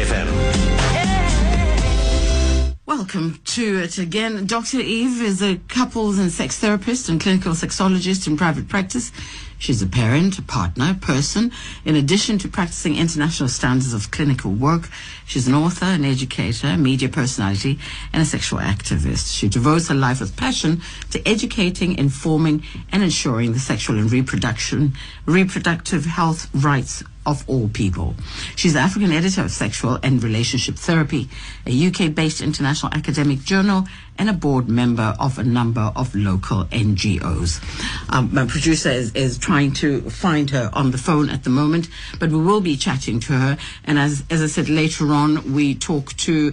FM. Welcome to it again. Dr. Eve is a couples and sex therapist and clinical sexologist in private practice. She's a parent, a partner, a person. In addition to practicing international standards of clinical work, she's an author, an educator, media personality, and a sexual activist. She devotes her life with passion to educating, informing, and ensuring the sexual and reproduction, reproductive health rights of all people. She's the African editor of Sexual and Relationship Therapy, a UK based international academic journal, and a board member of a number of local NGOs. Um, my producer is, is trying to find her on the phone at the moment, but we will be chatting to her. And as, as I said later on, we talk to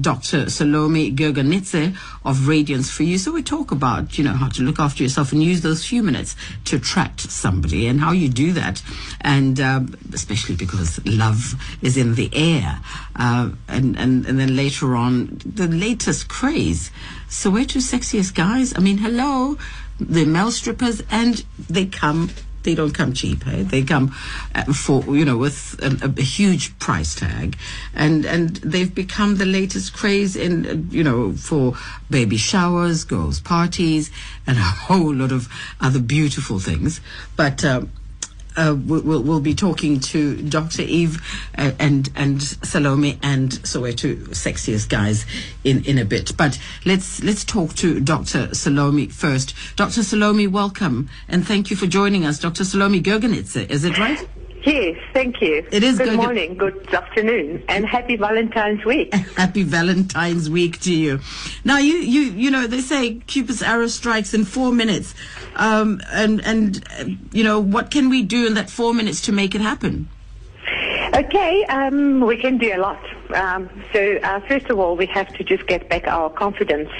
Dr. Salome Gurgenidze of Radiance for You. So we talk about, you know, how to look after yourself and use those few minutes to attract somebody and how you do that. And um, especially because love is in the air. Uh, and, and, and then later on, the latest craze. Soweto sexiest guys. I mean, hello, the male strippers, and they come. They don't come cheap. Eh? They come uh, for you know with a, a, huge price tag, and and they've become the latest craze in uh, you know for baby showers, girls' parties, and a whole lot of other beautiful things. But uh, uh, we'll, we'll be talking to Dr. Eve uh, and and Salome and Soweto sexiest guys in, in a bit. But let's let's talk to Dr. Salome first. Dr. Salome, welcome and thank you for joining us. Dr. Salome Gurgenidze, is it right? Yes, thank you. It is good Gergen- morning, good afternoon, and happy Valentine's week. Happy Valentine's week to you. Now, you you you know they say Cupid's arrow strikes in four minutes, um, and and uh, you know what can we do in that four minutes to make it happen? Okay, um, we can do a lot. Um, so uh, first of all, we have to just get back our confidence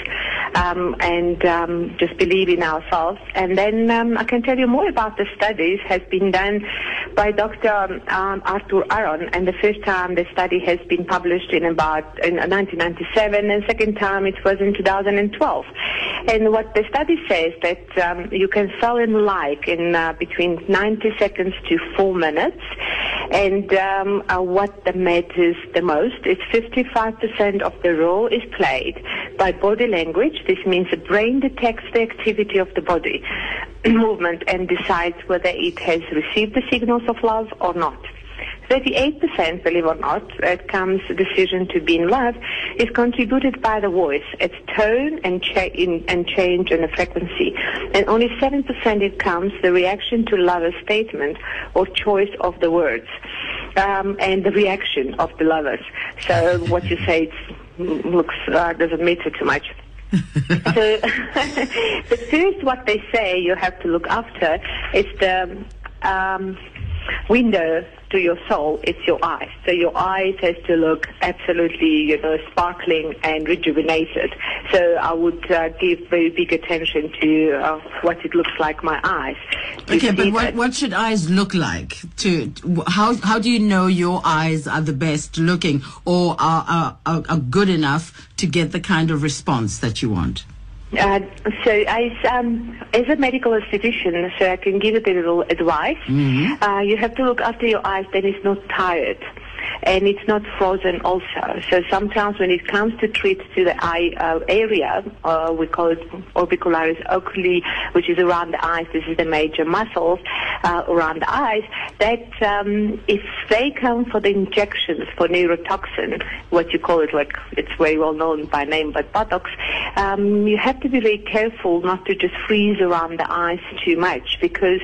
um, and um, just believe in ourselves. And then um, I can tell you more about the studies has been done by Dr. Um, Arthur Aron, and the first time the study has been published in about in 1997, and second time it was in 2012. And what the study says that um, you can fall in like in uh, between 90 seconds to four minutes, and um, uh, what matters the most is 55% of the role is played by body language. This means the brain detects the activity of the body movement and decides whether it has received the signals of love or not. 38%, believe or not, it comes decision to be in love, is contributed by the voice, its tone and, cha- in, and change in the frequency. And only 7% it comes the reaction to lover's statement or choice of the words um, and the reaction of the lovers. So what you say looks uh, doesn't matter too much. so the first what they say you have to look after is the um, window to your soul, it's your eyes. So your eyes has to look absolutely, you know, sparkling and rejuvenated. So I would uh, give very big attention to uh, what it looks like my eyes. to Okay, but what, what should eyes look like? To how how do you know your eyes are the best looking or are, are, are good enough to get the kind of response that you want? Uh, so as, um, as a medical esthetician, so I can give a little advice. Uh, you have to look after your eyes that it's not tired. And it's not frozen also. So sometimes when it comes to treat to the eye uh, area, uh, we call it orbicularis oculi, which is around the eyes. This is the major muscles uh, around the eyes. That um, if they come for the injections for neurotoxin, what you call it, like it's very well known by name, but Botox, um, you have to be very careful not to just freeze around the eyes too much because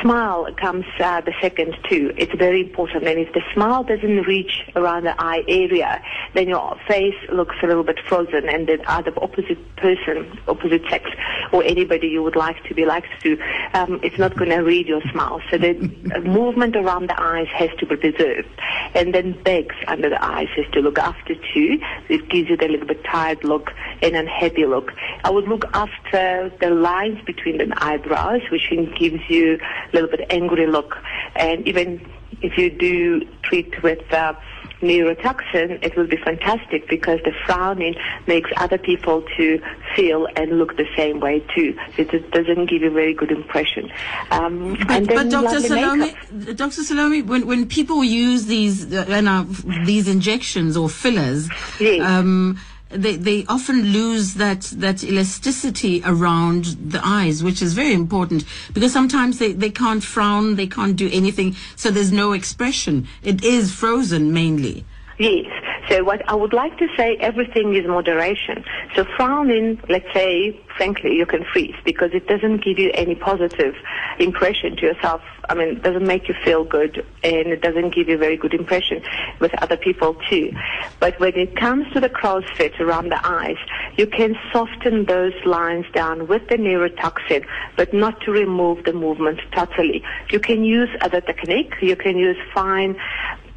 smile comes uh, the second too. It's very important. And if the smile doesn't reach around the eye area, then your face looks a little bit frozen and the other opposite person, opposite sex, or anybody you would like to be liked to, um, it's not going to read your smile. So the movement around the eyes has to be preserved. And then bags under the eyes has to look after too. It gives you the little bit tired look and unhappy look. I would look after the lines between the eyebrows, which gives you little bit angry look. And even if you do treat with uh, neurotoxin, it will be fantastic because the frowning makes other people to feel and look the same way too. It, it doesn't give a very good impression. Um, But, and then but Dr. Salome, makeup. Dr. Salome, when, when people use these uh, these injections or fillers, Yes. um, they, they often lose that, that elasticity around the eyes, which is very important because sometimes they, they can't frown, they can't do anything, so there's no expression. It is frozen mainly. Yes. So what I would like to say, everything is moderation. So frowning, let's say, frankly, you can freeze because it doesn't give you any positive impression to yourself. I mean, it doesn't make you feel good and it doesn't give you a very good impression with other people too. But when it comes to the crow's feet around the eyes, you can soften those lines down with the neurotoxin, but not to remove the movement totally. You can use other technique. You can use fine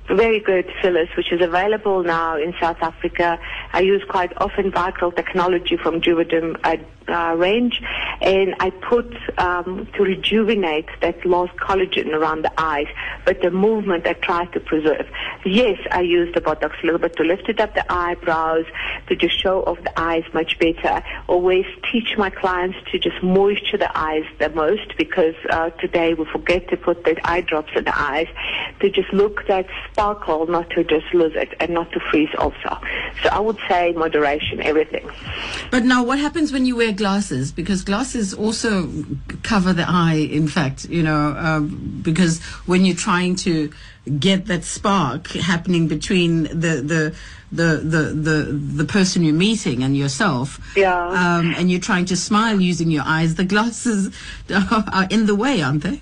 very good fillers, which is available now in South Africa. I use quite often Vycross technology from Juvederm uh, uh, range, and I put um, to rejuvenate that lost collagen around the eyes, but the movement I try to preserve. Yes, I use the Botox a little bit to lift it up the eyebrows, to just show off the eyes much better. Always teach my clients to just moisture the eyes the most because uh, today we forget to put the eye drops in the eyes to just look that sparkle, not to just lose it and not to freeze also. So I would say moderation, everything. But now, what happens when you wear glasses? Because glasses also cover the eye. In fact, you know, um, because when you're trying to get that spark happening between the the the the the, the person you're meeting and yourself, Yeah. um, and you're trying to smile using your eyes, the glasses are in the way, aren't they?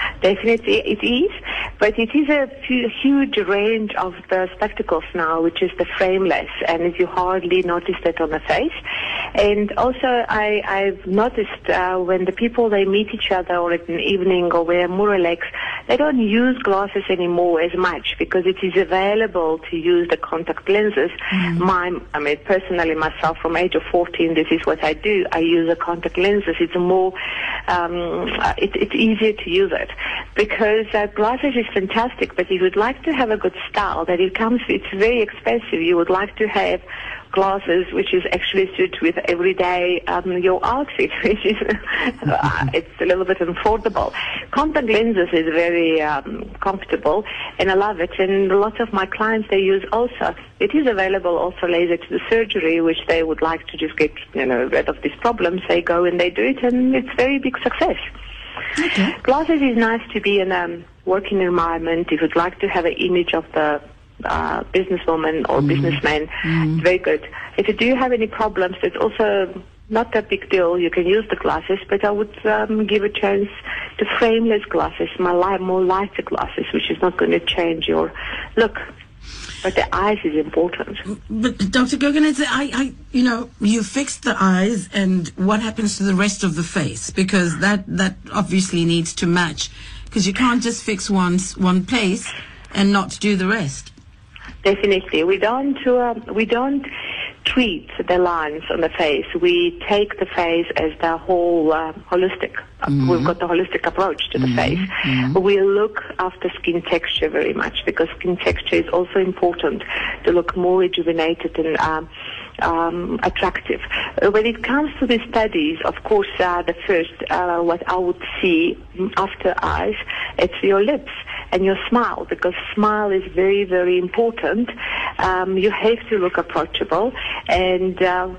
Definitely it is, but it is a huge range of the spectacles now, which is the frameless, and you hardly notice that on the face. And also, I, I've noticed uh, when the people they meet each other or at an evening or wear more relaxed, they don't use glasses anymore as much because it is available to use the contact lenses. My, I mean, personally myself, from age of 14, this is what I do. I use the contact lenses. It's more, um, uh, it, it's easier to use it because uh, glasses is fantastic. But if you'd like to have a good style, that it comes, it's very expensive. You would like to have glasses which is actually suit with everyday um, your outfit, which is uh, it's a little bit affordable. Contact lenses is very um, comfortable, and I love it. And a lot of my clients they use also. It is available also laser to the surgery, which they would like to just get you know rid of these problems. They go and they do it, and it's very big success. Okay. Glasses is nice to be in a working environment. If you'd like to have an image of the uh, businesswoman or businessman, it's very good. If you do have any problems, it's also not a big deal. You can use the glasses, but I would um, give a chance to frameless glasses, my li- more lighter glasses, which is not going to change your look. But the eyes is important. But Dr. Goganidze, I, I, you know, you fix the eyes, and what happens to the rest of the face? Because that that obviously needs to match. Because you can't just fix one one place and not do the rest. Definitely, we don't uh, we don't treat the lines on the face. We take the face as the whole uh, holistic. We've got the holistic approach to the face. We look after skin texture very much because skin texture is also important to look more rejuvenated and. Um, um, attractive. When it comes to the studies, of course, uh, the first, uh, what I would see after eyes, it's your lips and your smile because smile is very, very important. Um, you have to look approachable and uh,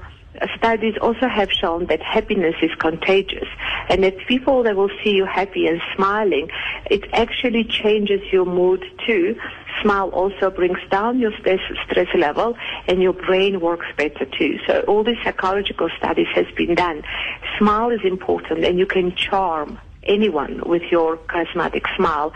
studies also have shown that happiness is contagious and that people that will see you happy and smiling, it actually changes your mood too. Smile also brings down your stress, stress level and your brain works better too. So all these psychological studies has been done. Smile is important and you can charm anyone with your charismatic smile.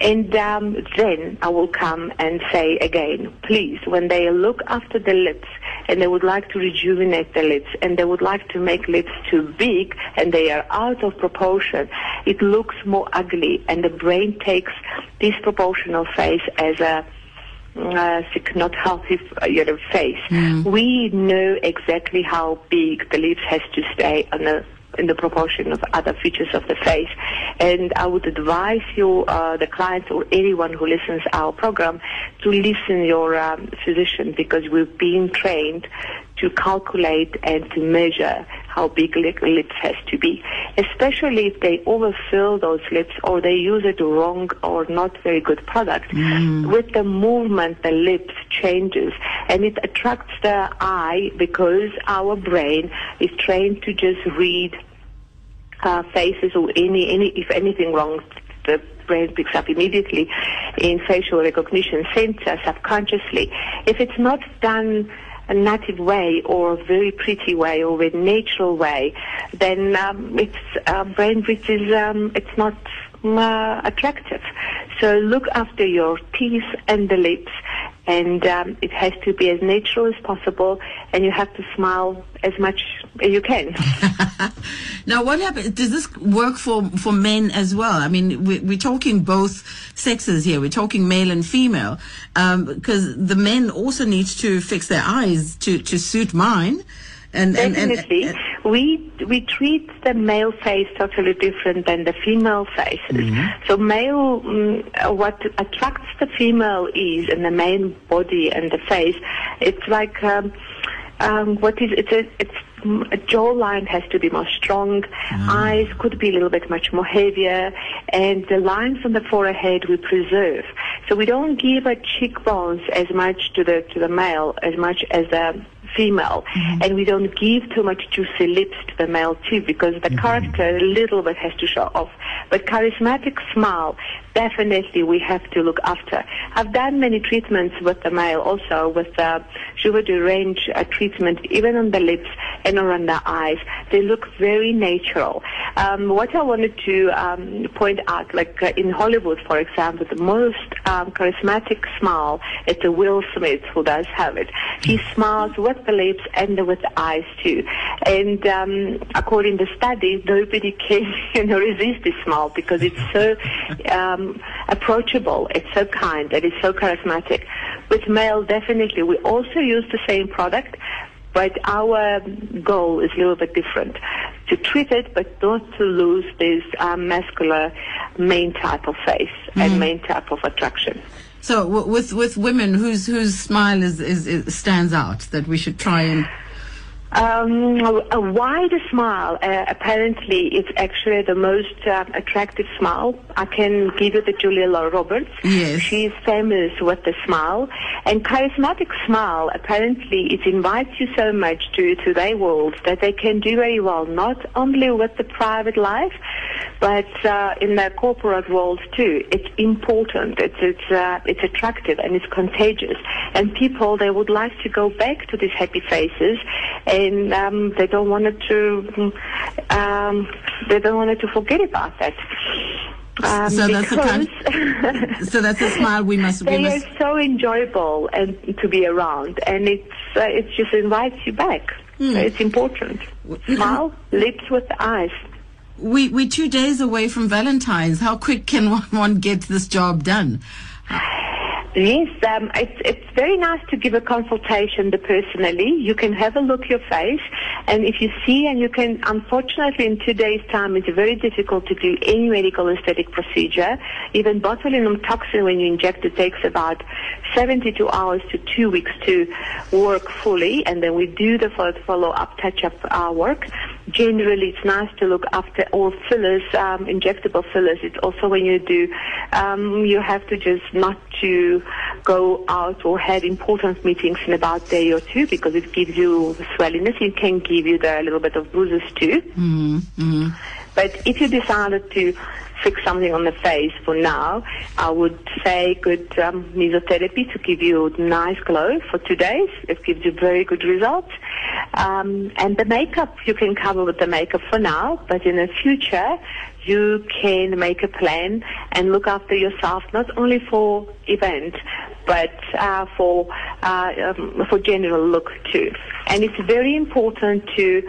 And um, then I will come and say again, please, when they look after the lips and they would like to rejuvenate the lips and they would like to make lips too big and they are out of proportion, it looks more ugly and the brain takes disproportional face as a uh, sick, not healthy, uh, you know, face. We know exactly how big the lips has to stay on a in the proportion of other features of the face. And I would advise you, uh, the clients or anyone who listens our program, to listen your um, physician because we've been trained to calculate and to measure how big lip- lips has to be, especially if they overfill those lips or they use it wrong or not very good product. With the movement, the lips changes and it attracts the eye because our brain is trained to just read uh, faces or any, any, if anything wrong, the brain picks up immediately in facial recognition center subconsciously. If it's not done a native way or a very pretty way or a natural way, then um, it's uh, brain which is um, it's not uh, attractive. So look after your teeth and the lips, and um, it has to be as natural as possible, and you have to smile as much as you can. now, what happens? Does this work for for men as well? I mean, we, we're talking both sexes here. We're talking male and female, because the men also need to fix their eyes to to suit mine. And, and, and- Definitely. we we treat the male face totally different than the female faces. So male, mm, what attracts the female is in the male body and the face. It's like um, um, what is it's a it's mm, a jawline has to be more strong. Eyes could be a little bit much more heavier, and the lines on the forehead we preserve. So we don't give a cheekbones as much to the to the male as much as the female, and we don't give too much juicy lips to the male too because the character a little bit has to show off. But charismatic smile, definitely we have to look after. I've done many treatments with the male also with the Juvederm range uh, treatment, even on the lips and around the eyes. They look very natural. Um, what I wanted to um, point out, like uh, in Hollywood, for example, the most um, charismatic smile is the Will Smith who does have it. He smiles with the lips and with the eyes too. And um, according to studies, nobody can you know, resist this smile because it's so um, approachable, it's so kind, and it's so charismatic. With male, definitely, we also use the same product, but our goal is a little bit different. To treat it, but not to lose this um, muscular main type of face and main type of attraction. So w- with with women whose whose smile is, is, is stands out that we should try and Um, a wider smile, uh, apparently, is actually the most uh, attractive smile. I can give you the Julia Roberts. Yes. She's famous with the smile. And charismatic smile, apparently, it invites you so much to, to their world that they can do very well, not only with the private life, but uh, in the corporate world too. It's important. It's it's uh, it's attractive and it's contagious. And people they would like to go back to these happy faces, and um, they don't want to um, they don't want to forget about that. Um, So that's the kind- because so that's a smile we must we they must are so enjoyable and to be around, and it's uh, it just invites you back. Hmm. So it's important. Smile, lips with eyes. we we're two days away from Valentine's. How quick can one, one get this job done? Yes, um, it's it's very nice to give a consultation to personally. You can have a look your face, and if you see, and you can. Unfortunately, in two days' time, it's very difficult to do any medical aesthetic procedure. Even botulinum toxin, when you inject it, takes about 72 hours to two weeks to work fully, and then we do the fo- follow-up touch-up uh, work. Generally, it's nice to look after all fillers, um, injectable fillers. It's also when you do, um, you have to just not to go out or have important meetings in about a day or two because it gives you the swelliness. It can give you the little bit of bruises too. Mm-hmm. But if you decided to fix something on the face for now, I would say good um, mesotherapy to give you nice glow for two days. It gives you very good results. Um, and the makeup you can cover with the makeup for now, but in the future you can make a plan and look after yourself not only for event but uh, for uh, um, for general look too. And it's very important to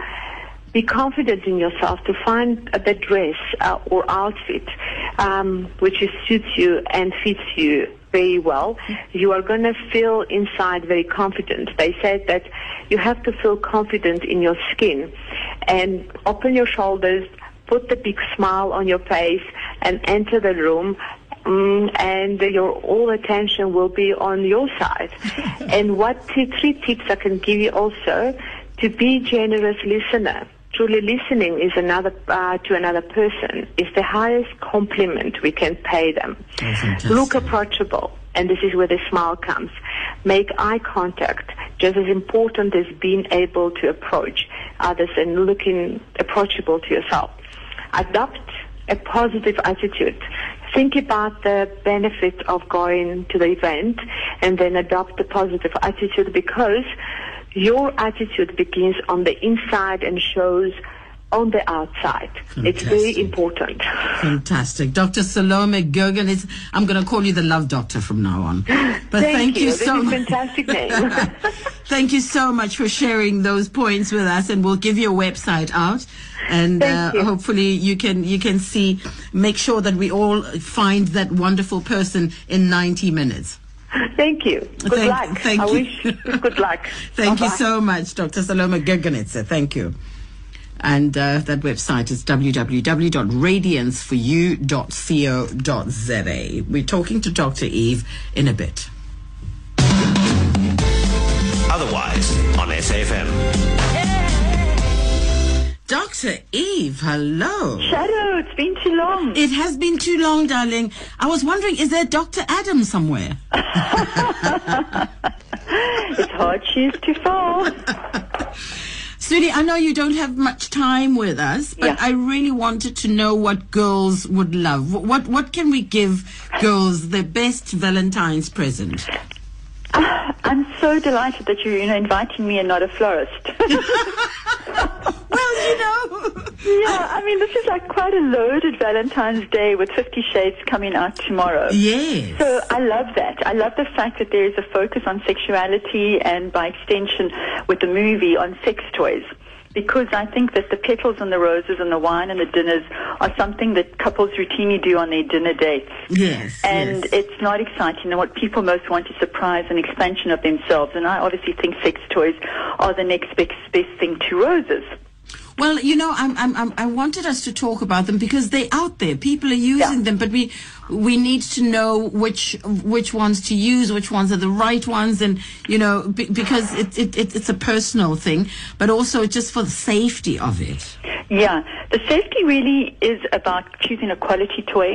be confident in yourself to find the dress uh, or outfit um, which suits you and fits you very well, you are going to feel inside very confident. They said that you have to feel confident in your skin and open your shoulders, put the big smile on your face and enter the room mm, and your all attention will be on your side. and what t- three tips I can give you also to be generous listener. Truly listening is another uh, to another person is the highest compliment we can pay them. Look approachable, and this is where the smile comes. Make eye contact, just as important as being able to approach others and looking approachable to yourself. Adopt a positive attitude. Think about the benefit of going to the event and then adopt a positive attitude because your attitude begins on the inside and shows on the outside. It's very important. Fantastic. Dr. Salome Gergen is, I'm going to call you the love doctor from now on. But thank, you, This so much. fantastic name. Thank you so much for sharing those points with us, and we'll give your website out, and uh, you. hopefully you can you can see, make sure that we all find that wonderful person in 90 minutes. Thank you. Good Thank- luck. thank I you. wish good luck. Thank you Bye-bye. so much, Dr. Salome Gergenitzer. Thank you. And uh, that website is www.radianceforyou.co.za. We're talking to Dr. Eve in a bit. Otherwise on SAFM. Dr. Eve, hello. Shadow, it's been too long. It has been too long, darling. I was wondering, is there Dr. Adam somewhere? It's hard shoes to fall. Sweetie, I know you don't have much time with us, but Yeah. I really wanted to know what girls would love. What what can we give girls their best Valentine's present? Ah, I'm so delighted that you're, you know, inviting me and not a florist. Well, you know. yeah, I mean, this is like quite a loaded Valentine's Day with Fifty Shades coming out tomorrow. yes. So I love that. I love the fact that there is a focus on sexuality and by extension with the movie on sex toys. Because I think that the petals and the roses and the wine and the dinners are something that couples routinely do on their dinner dates. Yes, And yes. it's not exciting. And what people most want is surprise and expansion of themselves. And I obviously think sex toys are the next best, best thing to roses. Well, you know, I'm, I'm, I'm, I wanted us to talk about them because they're out there. People are using Yeah. them, but we we need to know which which ones to use, which ones are the right ones, and you know, be, because it, it, it it's a personal thing, but also just for the safety of it. Yeah, the safety really is about choosing a quality toy.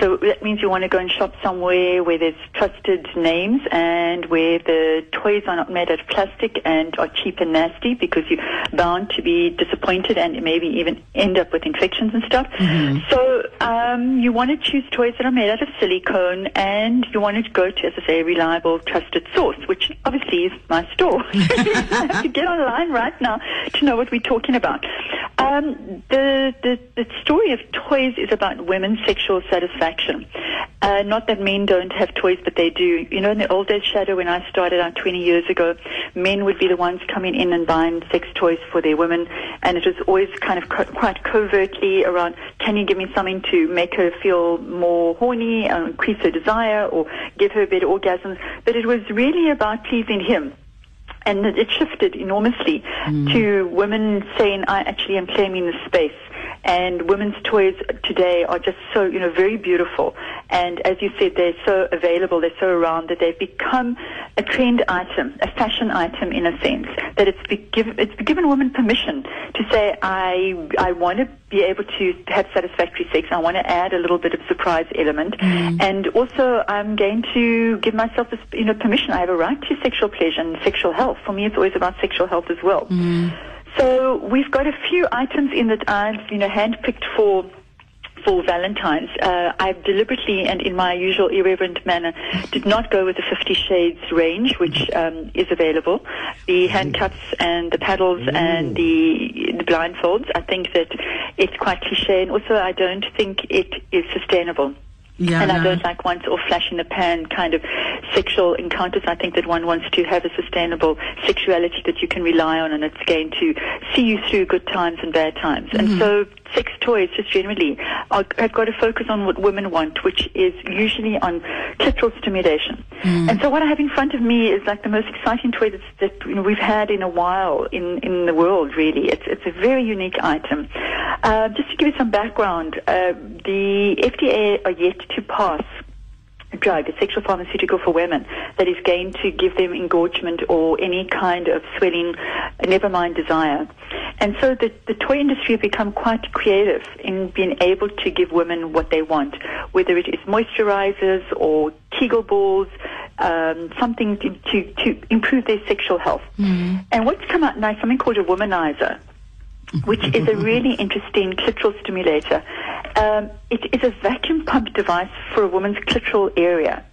So that means you want to go and shop somewhere where there's trusted names and where the toys are not made out of plastic and are cheap and nasty because you're bound to be disappointed and maybe even end up with infections and stuff. So um, you want to choose toys that are made out of silicone and you want to go to, as I say, a reliable, trusted source, which obviously is my store. you have to get online right now to know what we're talking about. Um, the, the the story of toys is about women's sexual satisfaction. Uh, not that men don't have toys, but they do. You know, in the old days, Shadow, when I started out 20 years ago, men would be the ones coming in and buying sex toys for their women, and it was always kind of co- quite covertly around, can you give me something to make her feel more horny, uh, increase her desire, or give her a better orgasms? But it was really about pleasing him and it it shifted enormously to women saying, I actually am claiming the space. And women's toys today are just so, you know, very beautiful. And as you said, they're so available, they're so around that they've become a trend item, a fashion item in a sense. That it's, be it's given women permission to say, I, I want to be able to have satisfactory sex. I want to add a little bit of surprise element. Mm. And also, I'm going to give myself this, you know, permission. I have a right to sexual pleasure and sexual health. For me, it's always about sexual health as well. Mm. So we've got a few items in that I've, you know, handpicked for for Valentine's. Uh, I've deliberately and in my usual irreverent manner did not go with the Fifty Shades range, which um, is available. The handcuffs and the paddles and the, the blindfolds. I think that it's quite cliche, and also I don't think it is sustainable. Yeah, and I don't like once or flash in the pan kind of sexual encounters. I think that one wants to have a sustainable sexuality that you can rely on and it's going to see you through good times and bad times. And so sex toys just generally are, have got to focus on what women want, which is usually on clitoral stimulation. And so what I have in front of me is like the most exciting toy that's, that you know, we've had in a while in, in the world, really. It's, it's a very unique item. Uh, just to give you some background, uh, the FDA are yet to pass a drug, a sexual pharmaceutical for women that is going to give them engorgement or any kind of swelling, never mind desire. And so the, the toy industry have become quite creative in being able to give women what they want, whether it is moisturizers or Kegel balls, um, something to, to, to improve their sexual health. And what's come out now is something called a womanizer which is a really interesting clitoral stimulator. Um, it is a vacuum pump device for a woman's clitoral area.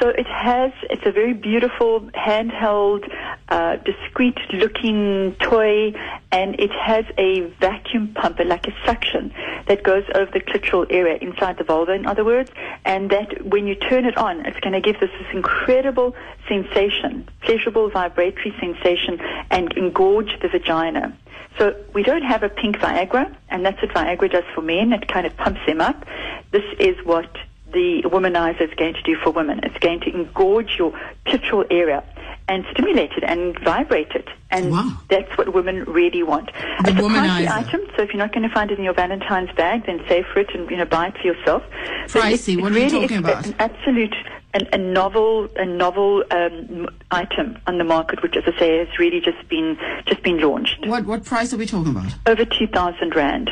So it has, it's a very beautiful, handheld, uh, discreet looking toy, and it has a vacuum pump, like a suction, that goes over the clitoral area, inside the vulva, in other words, and that when you turn it on, it's going to give this, this incredible sensation, pleasurable vibratory sensation, and engorge the vagina. So we don't have a pink Viagra, and that's what Viagra does for men. It kind of pumps them up. This is what the womanizer is going to do for women. It's going to engorge your clitoral area and stimulate it and vibrate it. And Wow. that's what women really want. The it's a womanizer. pricey item, so if you're not going to find it in your Valentine's bag, then save for it and you know buy it for yourself. Pricey, what are you talking about? An absolute, an, a novel, a novel um, item on the market, which, as I say, has really just been just been launched. What what price are we talking about? Over two thousand rand.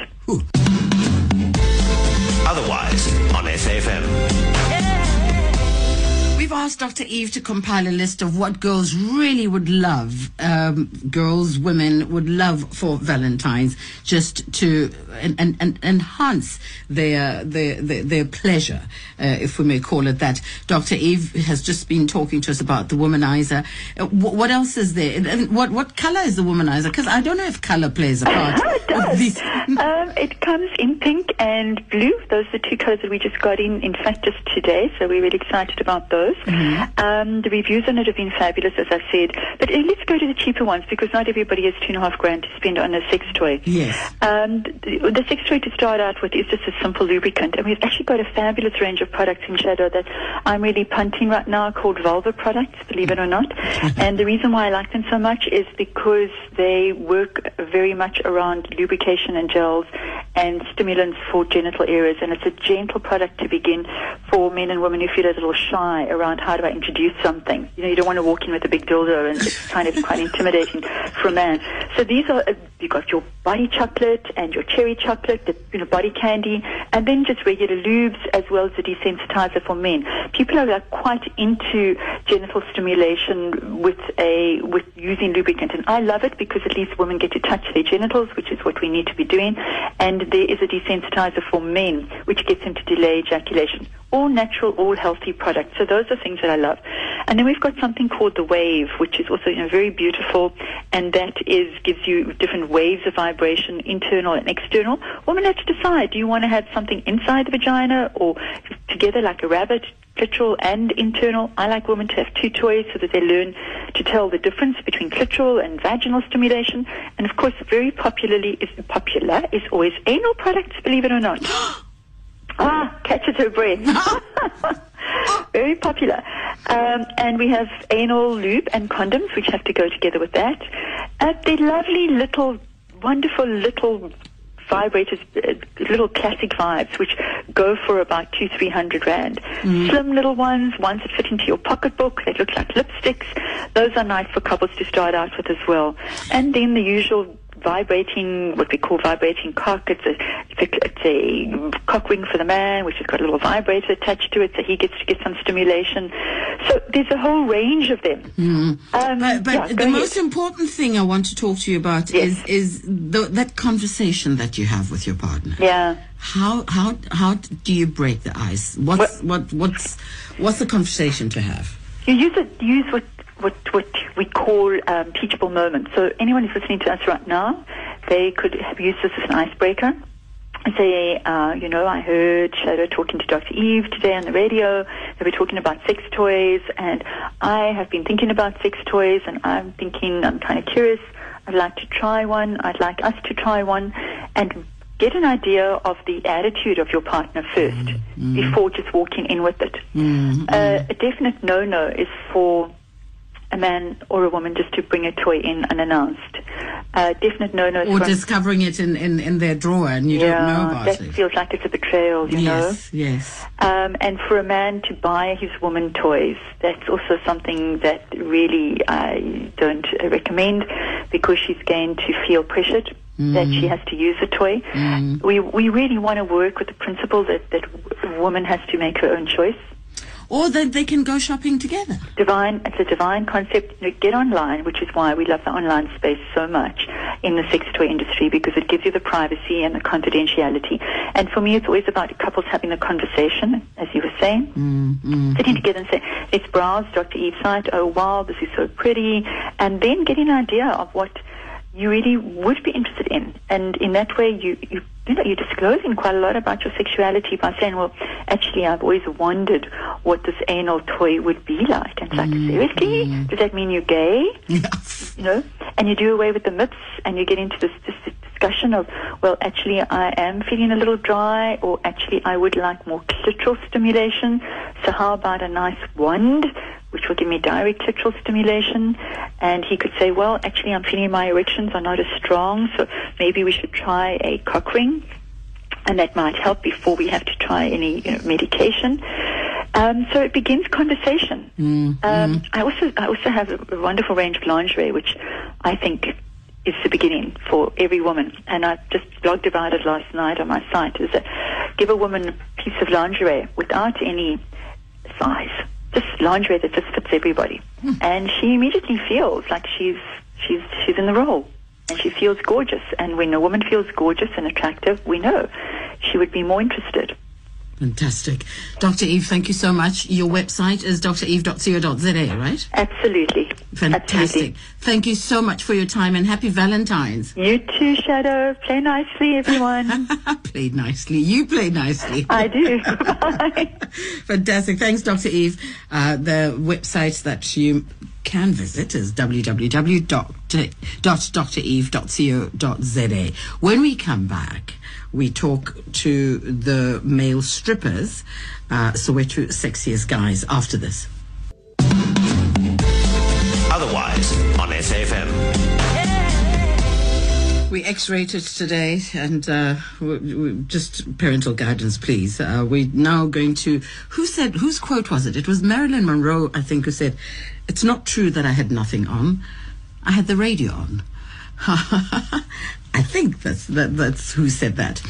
Otherwise on SAFM. Asked Dr. Eve to compile a list of what girls really would love, um, girls, women would love for Valentine's, just to en- en- en- enhance their, their their their pleasure, uh, if we may call it that. Dr. Eve has just been talking to us about the womanizer. Uh, wh- what else is there? And- and What what color is the womanizer? Because I don't know if color plays a part. It does. um, it comes in pink and blue. Those are the two colors that we just got in, in fact, just today. So we're really excited about those. Mm-hmm. Um, the reviews on it have been fabulous, as I said. But uh, let's go to the cheaper ones because not everybody has two and a half grand to spend on a sex toy. Yes. Um, the, the sex toy to start out with is just a simple lubricant, and we've actually got a fabulous range of products in Shadow that I'm really punting right now called Vulva products, believe it or not. and the reason why I like them so much is because they work very much around lubrication and gels and stimulants for genital areas, and it's a gentle product to begin for men and women who feel a little shy around how do I introduce something. You know, you don't want to walk in with a big dildo, and it's kind of quite intimidating for a man. So these are you got your body chocolate and your cherry chocolate, the you know body candy, and then just regular lubes as well as the desensitizer for men. People are like, quite into genital stimulation with a with using lubricant, and I love it because at least women get to touch their genitals, which is what we need to be doing, and there is a desensitizer for men, which gets them to delay ejaculation. All natural, all healthy products. So those are things that I love. And then we've got something called the wave, which is also you know very beautiful, and that is gives you different waves of vibration, internal and external. Women have to decide: do you want to have something inside the vagina or together like a rabbit? Clitoral and internal. I like women to have two toys so that they learn to tell the difference between clitoral and vaginal stimulation. And of course, very popularly is popular is always anal products. Believe it or not. Ah, catches her breath. Very popular. Um, and we have anal lube and condoms, which have to go together with that. Uh, they're lovely little, wonderful little vibrators, uh, little classic vibes, which go for about two, three hundred rand. Slim little ones, ones that fit into your pocketbook. They look like lipsticks. Those are nice for couples to start out with as well. And then the usual vibrating, what we call vibrating cock. It's a, it's a, it's a cock ring for the man, which has got a little vibrator attached to it, so he gets to get some stimulation. So there's a whole range of them. Um, But, but yeah, the ahead. most important thing I want to talk to you about Yes. is is the, that conversation that you have with your partner. yeah. How how how do you break the ice? What's what what's what's the conversation to have? You use it. Use what what what we call um, teachable moments. So anyone who's listening to us right now, they could have used this as an icebreaker. say, uh, you know, I heard Shadow talking to Dr. Eve today on the radio. They were talking about sex toys, and I have been thinking about sex toys, and I'm thinking, I'm kind of curious. I'd like to try one. I'd like us to try one, and get an idea of the attitude of your partner 1st before just walking in with it. Uh, a definite no-no is for a man or a woman just to bring a toy in unannounced. Uh, definite no-no Or discovering it in, in, in their drawer and you yeah, don't know about that it. feels like it's a betrayal, you yes, yes. know. Um, and for a man to buy his woman toys, that's also something that really I don't recommend because she's going to feel pressured that she has to use a toy. We we really want to work with the principle that that a woman has to make her own choice. Or that they can go shopping together. Divine, it's a divine concept. You know, get online, which is why we love the online space so much in the sex toy industry because it gives you the privacy and the confidentiality. And for me, it's always about couples having a conversation, as you were saying, mm, mm, sitting mm. together and say, let's browse Dr. Eve's site. Oh wow, this is so pretty, and then getting an idea of what you really would be interested in. And in that way, you, you, you know, you're disclosing quite a lot about your sexuality by saying, well, actually, I've always wondered what this anal toy would be like. And it's like, mm. seriously? Mm. Does that mean you're gay? Yes. You know? And you do away with the myths and you get into this, this discussion of, well, actually, I am feeling a little dry or actually, I would like more clitoral stimulation. So how about a nice wand? which will give me direct clitoral stimulation. And he could say, well, actually, I'm feeling my erections are not as strong, so maybe we should try a cock ring. And that might help before we have to try any you know, medication. Um, so it begins conversation. Um, I also I also have a, wonderful range of lingerie, which I think is the beginning for every woman. And I just blogged about it last night on my site. Is that give a woman a piece of lingerie without any size, just lingerie that just fits everybody, and she immediately feels like she's she's she's in the role, and she feels gorgeous. And when a woman feels gorgeous and attractive, we know she would be more interested. Fantastic. Dr. Eve, thank you so much. Your website is dreve.co.za, right? Absolutely, Fantastic. Absolutely. Thank you so much for your time and happy Valentine's. You too, Shadow. Play nicely, everyone. played nicely. You played nicely. I do. Fantastic. Thanks, Dr. Eve. Uh, the website that you can visit is www.dreve.co.za. When we come back, we talk to the male strippers, uh, Soweto Sexiest Guyz, after this. Otherwise on SAFM. We X-rated today, and uh, we, we, just parental guidance, please. Uh, we're now going to. Who said? Whose quote was it? It was Marilyn Monroe, I think, who said, "It's not true that I had nothing on. I had the radio on." I think that's that, that's who said that.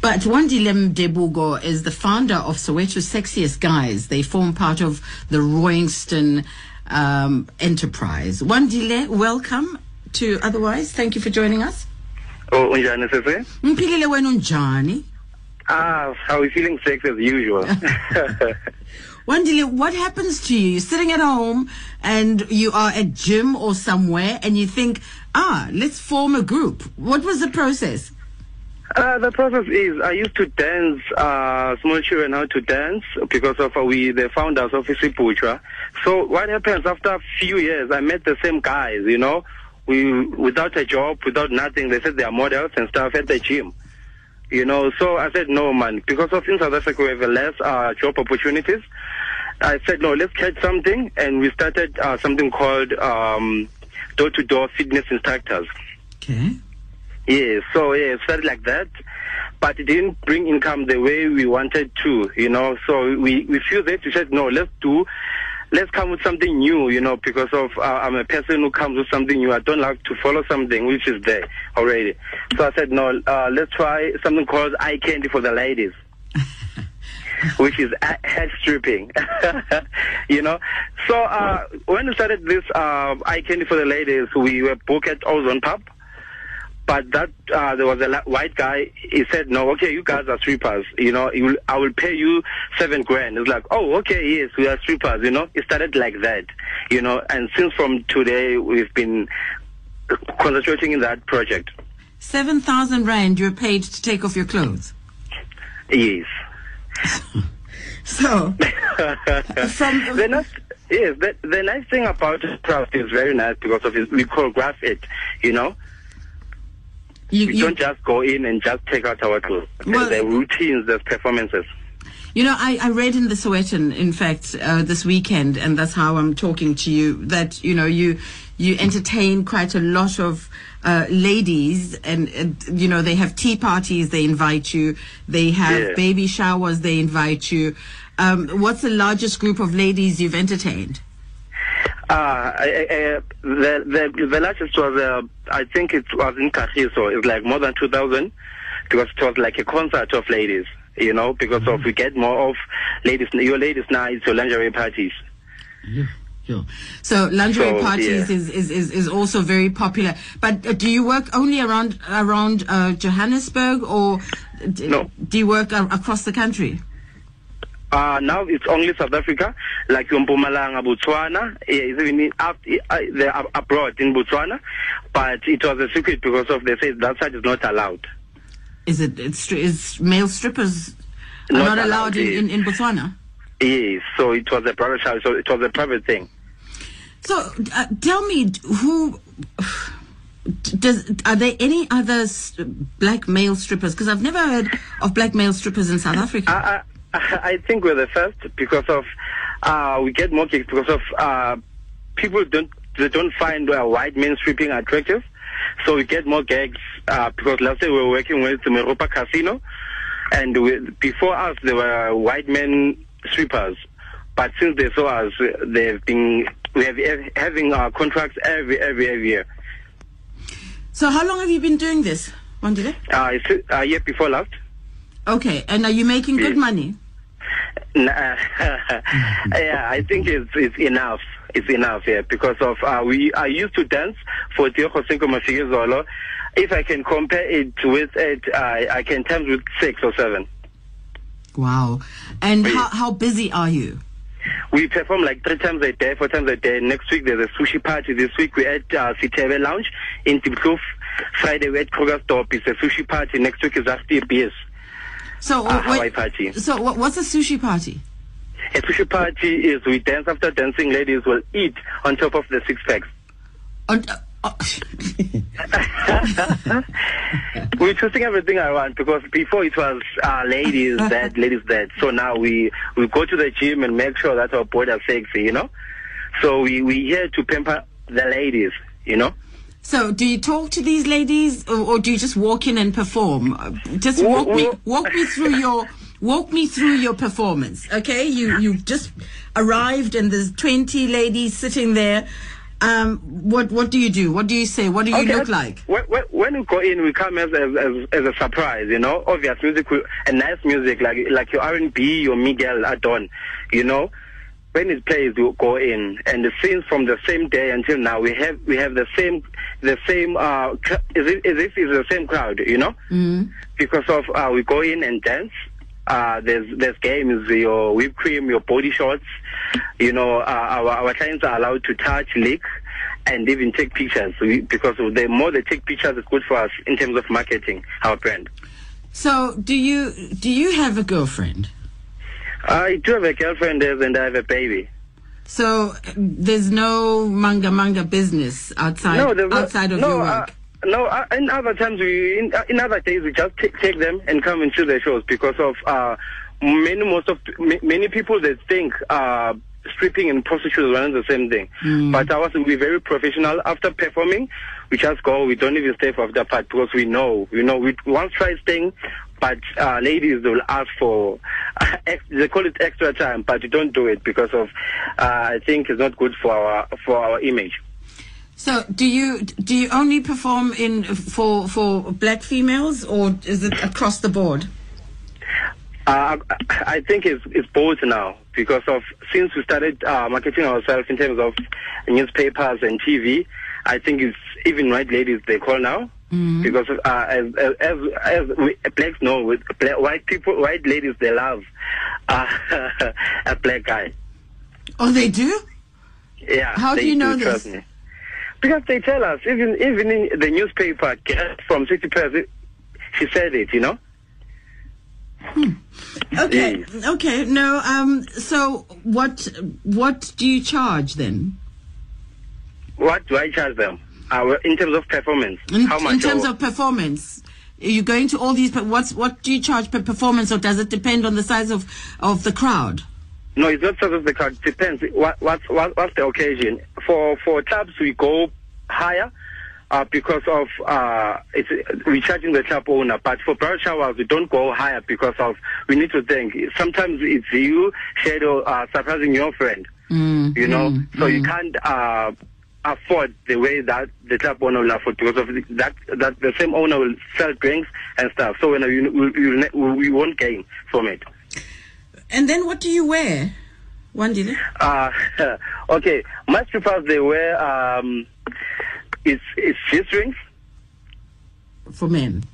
But Wandile Mdebuko is the founder of Soweto's Sexiest Guyz. They form part of the Royingston um, enterprise. Wandile, welcome to Otherwise. Thank you for joining us. Oh, unjani sese? Mphilile wena unjani? Ah, how are you feeling sex as usual? Wandile, what happens to you? You're sitting at home and you are at gym or somewhere and you think, ah, let's form a group. What was the process? uh, the process is I used to dance uh, small children how to dance because of uh, we the founders of Isipuchwa. So what happens after a few years? I met the same guys, you know, we without a job, without nothing. They said they are models and stuff at the gym. You know, so I said no, man, because of in South Africa we have less uh, job opportunities. I said no, let's catch something, and we started uh, something called um, door-to-door fitness instructors. Okay. Yes, so yeah, it started like that, but it didn't bring income the way we wanted to, you know. So we we feel that we said no, let's do, let's come with something new, you know, because of uh, I'm a person who comes with something new. I don't like to follow something which is there already. So I said no, uh, let's try something called eye candy for the ladies. Which is head stripping, you know. So uh, when we started this uh, eye candy for the ladies, we were booked at Ozone Pub. But that uh, there was a white guy. He said, "No, okay, you guys are strippers. You know, you I will pay you seven grand." It's like, "Oh, okay, yes, we are strippers." You know, it started like that. You know, and since from today, we've been concentrating in that project. 7,000 rand you're paid to take off your clothes. Yes. So, from the nice, yes, the, the nice thing about the craft is very nice because of it. We choreograph it, you know. you, We you, don't just go in and just take out our tools. Well- there's routines, the performances. You know, I, I read in the Sowetan, in fact, uh, this weekend, and that's how I'm talking to you, that, you know, you, you entertain quite a lot of, uh, ladies and, and, you know, they have tea parties, they invite you, they have Yeah. baby showers, they invite you. Um, what's the largest group of ladies you've entertained? Uh, I, I, the, the, the largest was, uh, I think it was in Kagiso. It's like more than 2,000 because it was like a concert of ladies, you know, because of we get more of ladies, your ladies nights, your lingerie parties. Sure. So lingerie So, parties yeah. is, is, is, is also very popular. But uh, do you work only around around uh, Johannesburg, or d- No. do you work a- across the country? Uh, now it's only South Africa, like Mpumalanga, Botswana. Yeah, even in, up, uh, abroad in Botswana, but it was a secret because of they said that side is not allowed. Is it it's, is male strippers Not not, allowed, allowed, in, in, in Botswana? Yes, so it was a private so it was a private thing. So uh, tell me who. Does are there any other black male strippers? Because I've never heard of black male strippers in South Africa. I, I, I think we're the first because of uh, we get more gigs because of uh, people don't they don't find uh, white men stripping attractive, so we get more gigs uh, because last year we were working with the Meropa Casino, and we, before us there were white men strippers, but since they saw us, they've been we have having our contracts every every every year. so how long have you been doing this, Wandile? Uh, it's, uh, year before last. Okay, and are you making good money? Nah, yeah, I think it's it's enough. It's enough, yeah, because of uh, we I used to dance for Tiojo Cinco Mafikizolo. If I can compare it with it, I I can times with six or seven. Wow. And Yes. how, how busy are you? We perform like three times a day, four times a day. Next week there's a sushi party. This week we at uh, Sitebe Lounge in Timkloof. Friday we at Krugersdorp. It's a sushi party. Next week is Asti BS. So, Uh, wh- Hawaii party. so what, what's a sushi party? A sushi party is we dance after dancing. Ladies will eat on top of the six packs. On, uh, We're choosing everything I want because before it was uh, ladies that, ladies that. So now we we go to the gym and make sure that our body are sexy, you know. So we we here to pamper the ladies, you know. so, do you talk to these ladies, or, or do you just walk in and perform? Just walk me, walk me through your, walk me through your performance. Okay, you you just arrived, and there's twenty ladies sitting there. Um, what what do you do? What do you say? What do you Okay, look like? When, when, we go in, we come as, as as a surprise, you know. Obvious music, and nice music like like your R and B, your Miguel Adon, you know. When it plays, we go in, and the scenes from the same day until now, we have we have the same the same uh, cr- is it is it is the same crowd, you know. Mm. because of uh, we go in and dance. Uh, there's there's games, your whipped cream, your body shots. You know, uh, our our clients are allowed to touch, lick, and even take pictures. We, because the more they take pictures, it's good for us in terms of marketing our brand. So, do you do you have a girlfriend? I do have a girlfriend and I have a baby. So, uh, there's no manga manga business outside no- outside of no, your work. Uh, no, uh, in other times we in, uh, in other days we just take, take them and come and see the shows because of uh, many most of ma- many people that think uh, stripping and prostitution are the same thing. But ours will be very professional. After performing, we just go. We don't even stay for after part because we know you know we once try staying. But uh, ladies will ask for, ex- they call it extra time, but we don't do it because of, uh, I think it's not good for our for our image. So, do you do you only perform in for for black females, or is it across the board? Uh, I think it's, it's both now because of since we started uh, marketing ourselves in terms of newspapers and TV. I think it's even white ladies they call now because uh, as as as, as we, blacks know with black, white people white ladies they love uh, a black guy. Oh, they do. Yeah. How do you know this? me. Because they tell us even even in the newspaper girl from City Press, it- she said it. You know. Okay, Yes. okay. No, um, so what what do you charge then? What do I charge them? Uh, in terms of performance, In, how much? in terms or- of performance, are you going to all these? What's what do you charge per performance, or does it depend on the size of of the crowd? No, it's not of the card. Depends. What, what, what, what's the occasion? For for clubs, we go higher uh, because of uh, it's we're the club owner. But for private showers, we don't go higher because of we need to think. Sometimes it's you, shadow, uh, surprising your friend. Mm, you know, mm, so you mm. can't uh, afford the way that the club owner will afford because of the, that that the same owner will sell drinks and stuff. So when you, we, we, we won't gain from it. And then what do you wear? Wandile. Uh, okay, my strippers they wear um, it's it's G strings for men.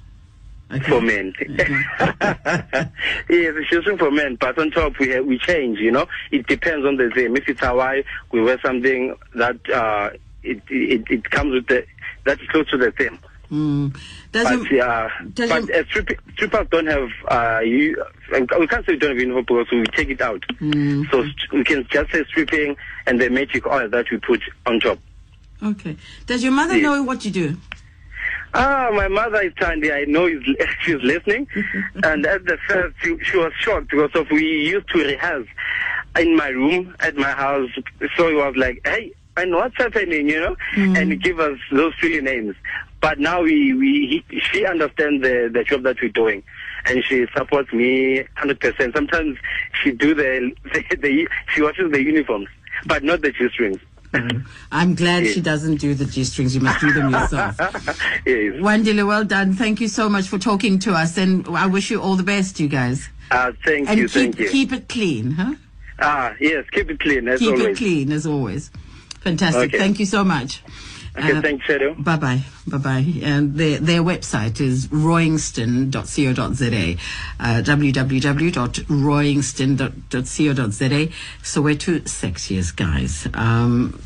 Okay. for men. yes, it's for men, but on top we we change. You know, it depends on the theme. If it's Hawaii, we wear something that uh, it, it it comes with the that's close to the theme. Mm. But uh, but uh, strip, strippers don't have uh, you. We can't say we don't have uniform because we take it out. Mm. So st- we can just say stripping and the magic oil that we put on top. okay. Does your mother Yes. know what you do? Ah, my mother is Tandy. I know she's listening. and at the first, she, she was shocked because of we used to rehearse in my room at my house. So it was like, hey, and what's happening, you know? And give us those silly names. But now we, we he, she understands the, the job that we're doing. And she supports me 100%. Sometimes she do the, the, the she watches the uniforms, but not the G-strings. I'm glad Yes. she doesn't do the G strings. You must do them yourself. yes. Wandile, well done. Thank you so much for talking to us, and I wish you all the best, you guys. Uh, thank And you, keep thank you. keep it clean, huh? ah, yes, keep it clean as keep always. Keep it clean as always. Fantastic. Okay. Thank you so much. Okay, Uh, thanks, Shadow. Bye bye. Bye bye. And their, their website is royingston.co.za. Uh, www.royingston.co.za. Soweto Sexiest Guyz. Um,